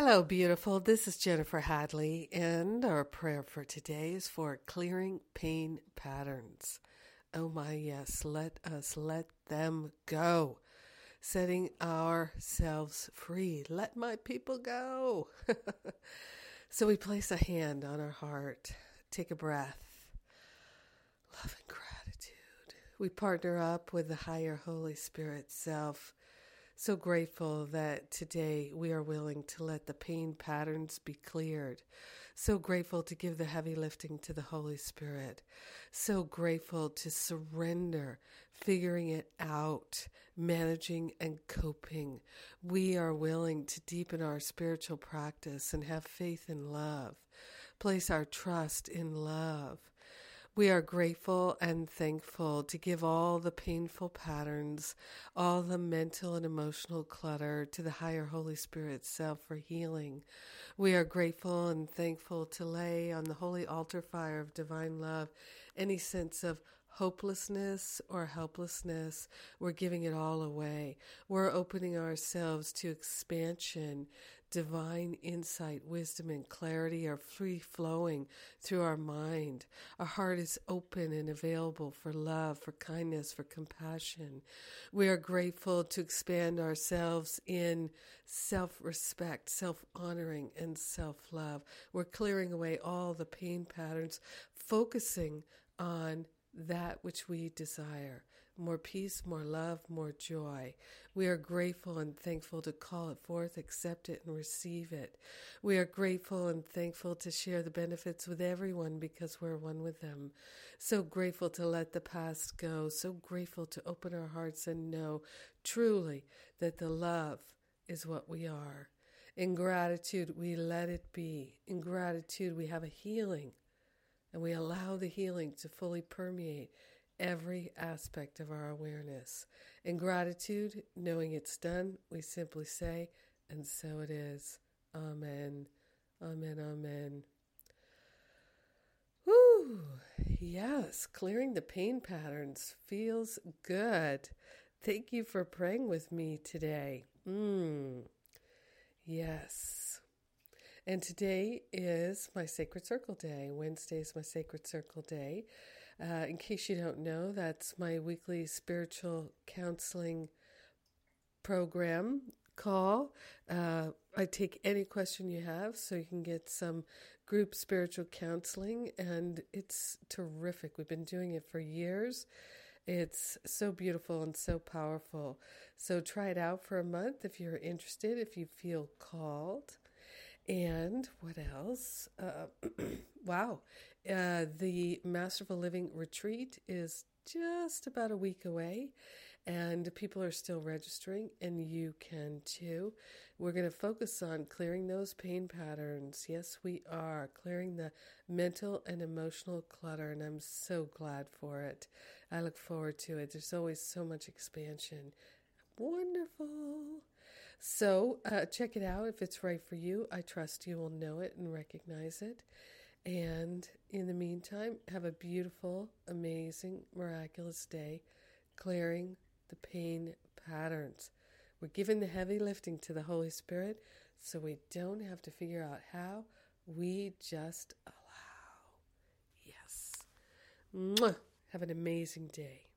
Hello, beautiful. This is Jennifer Hadley, and our prayer for today is for clearing pain patterns. Oh, my, yes, let us let them go. Setting ourselves free. Let my people go. so we place a hand on our heart, take a breath, love and gratitude. We partner up with the higher Holy Spirit self so grateful that today we are willing to let the pain patterns be cleared. So grateful to give the heavy lifting to the Holy Spirit. So grateful to surrender, figuring it out, managing and coping. We are willing to deepen our spiritual practice and have faith in love, place our trust in love we are grateful and thankful to give all the painful patterns, all the mental and emotional clutter to the higher Holy Spirit self for healing. We are grateful and thankful to lay on the holy altar fire of divine love any sense of hopelessness or helplessness, we're giving it all away. We're opening ourselves to expansion, divine insight, wisdom, and clarity are free flowing through our mind. Our heart is open and available for love, for kindness, for compassion. We are grateful to expand ourselves in self respect, self honoring, and self love. We're clearing away all the pain patterns, focusing on that which we desire more peace, more love, more joy. We are grateful and thankful to call it forth, accept it, and receive it. We are grateful and thankful to share the benefits with everyone because we're one with them. So grateful to let the past go. So grateful to open our hearts and know truly that the love is what we are. In gratitude, we let it be. In gratitude, we have a healing and we allow the healing to fully permeate every aspect of our awareness. In gratitude, knowing it's done, we simply say, and so it is. Amen. Amen. Amen. Whew. Yes, clearing the pain patterns feels good. Thank you for praying with me today. Mm. Yes. And today is my Sacred Circle Day. Wednesday is my Sacred Circle Day. Uh, in case you don't know, that's my weekly spiritual counseling program call. Uh, I take any question you have so you can get some group spiritual counseling, and it's terrific. We've been doing it for years. It's so beautiful and so powerful. So try it out for a month if you're interested, if you feel called. And what else? Uh, wow. Uh, the Masterful Living Retreat is just about a week away, and people are still registering, and you can too. We're going to focus on clearing those pain patterns. Yes, we are clearing the mental and emotional clutter, and I'm so glad for it. I look forward to it. There's always so much expansion. Wonderful. So uh, check it out if it's right for you. I trust you will know it and recognize it. And in the meantime, have a beautiful, amazing, miraculous day clearing the pain patterns. We're giving the heavy lifting to the Holy Spirit so we don't have to figure out how. We just allow. Yes. Mwah. Have an amazing day.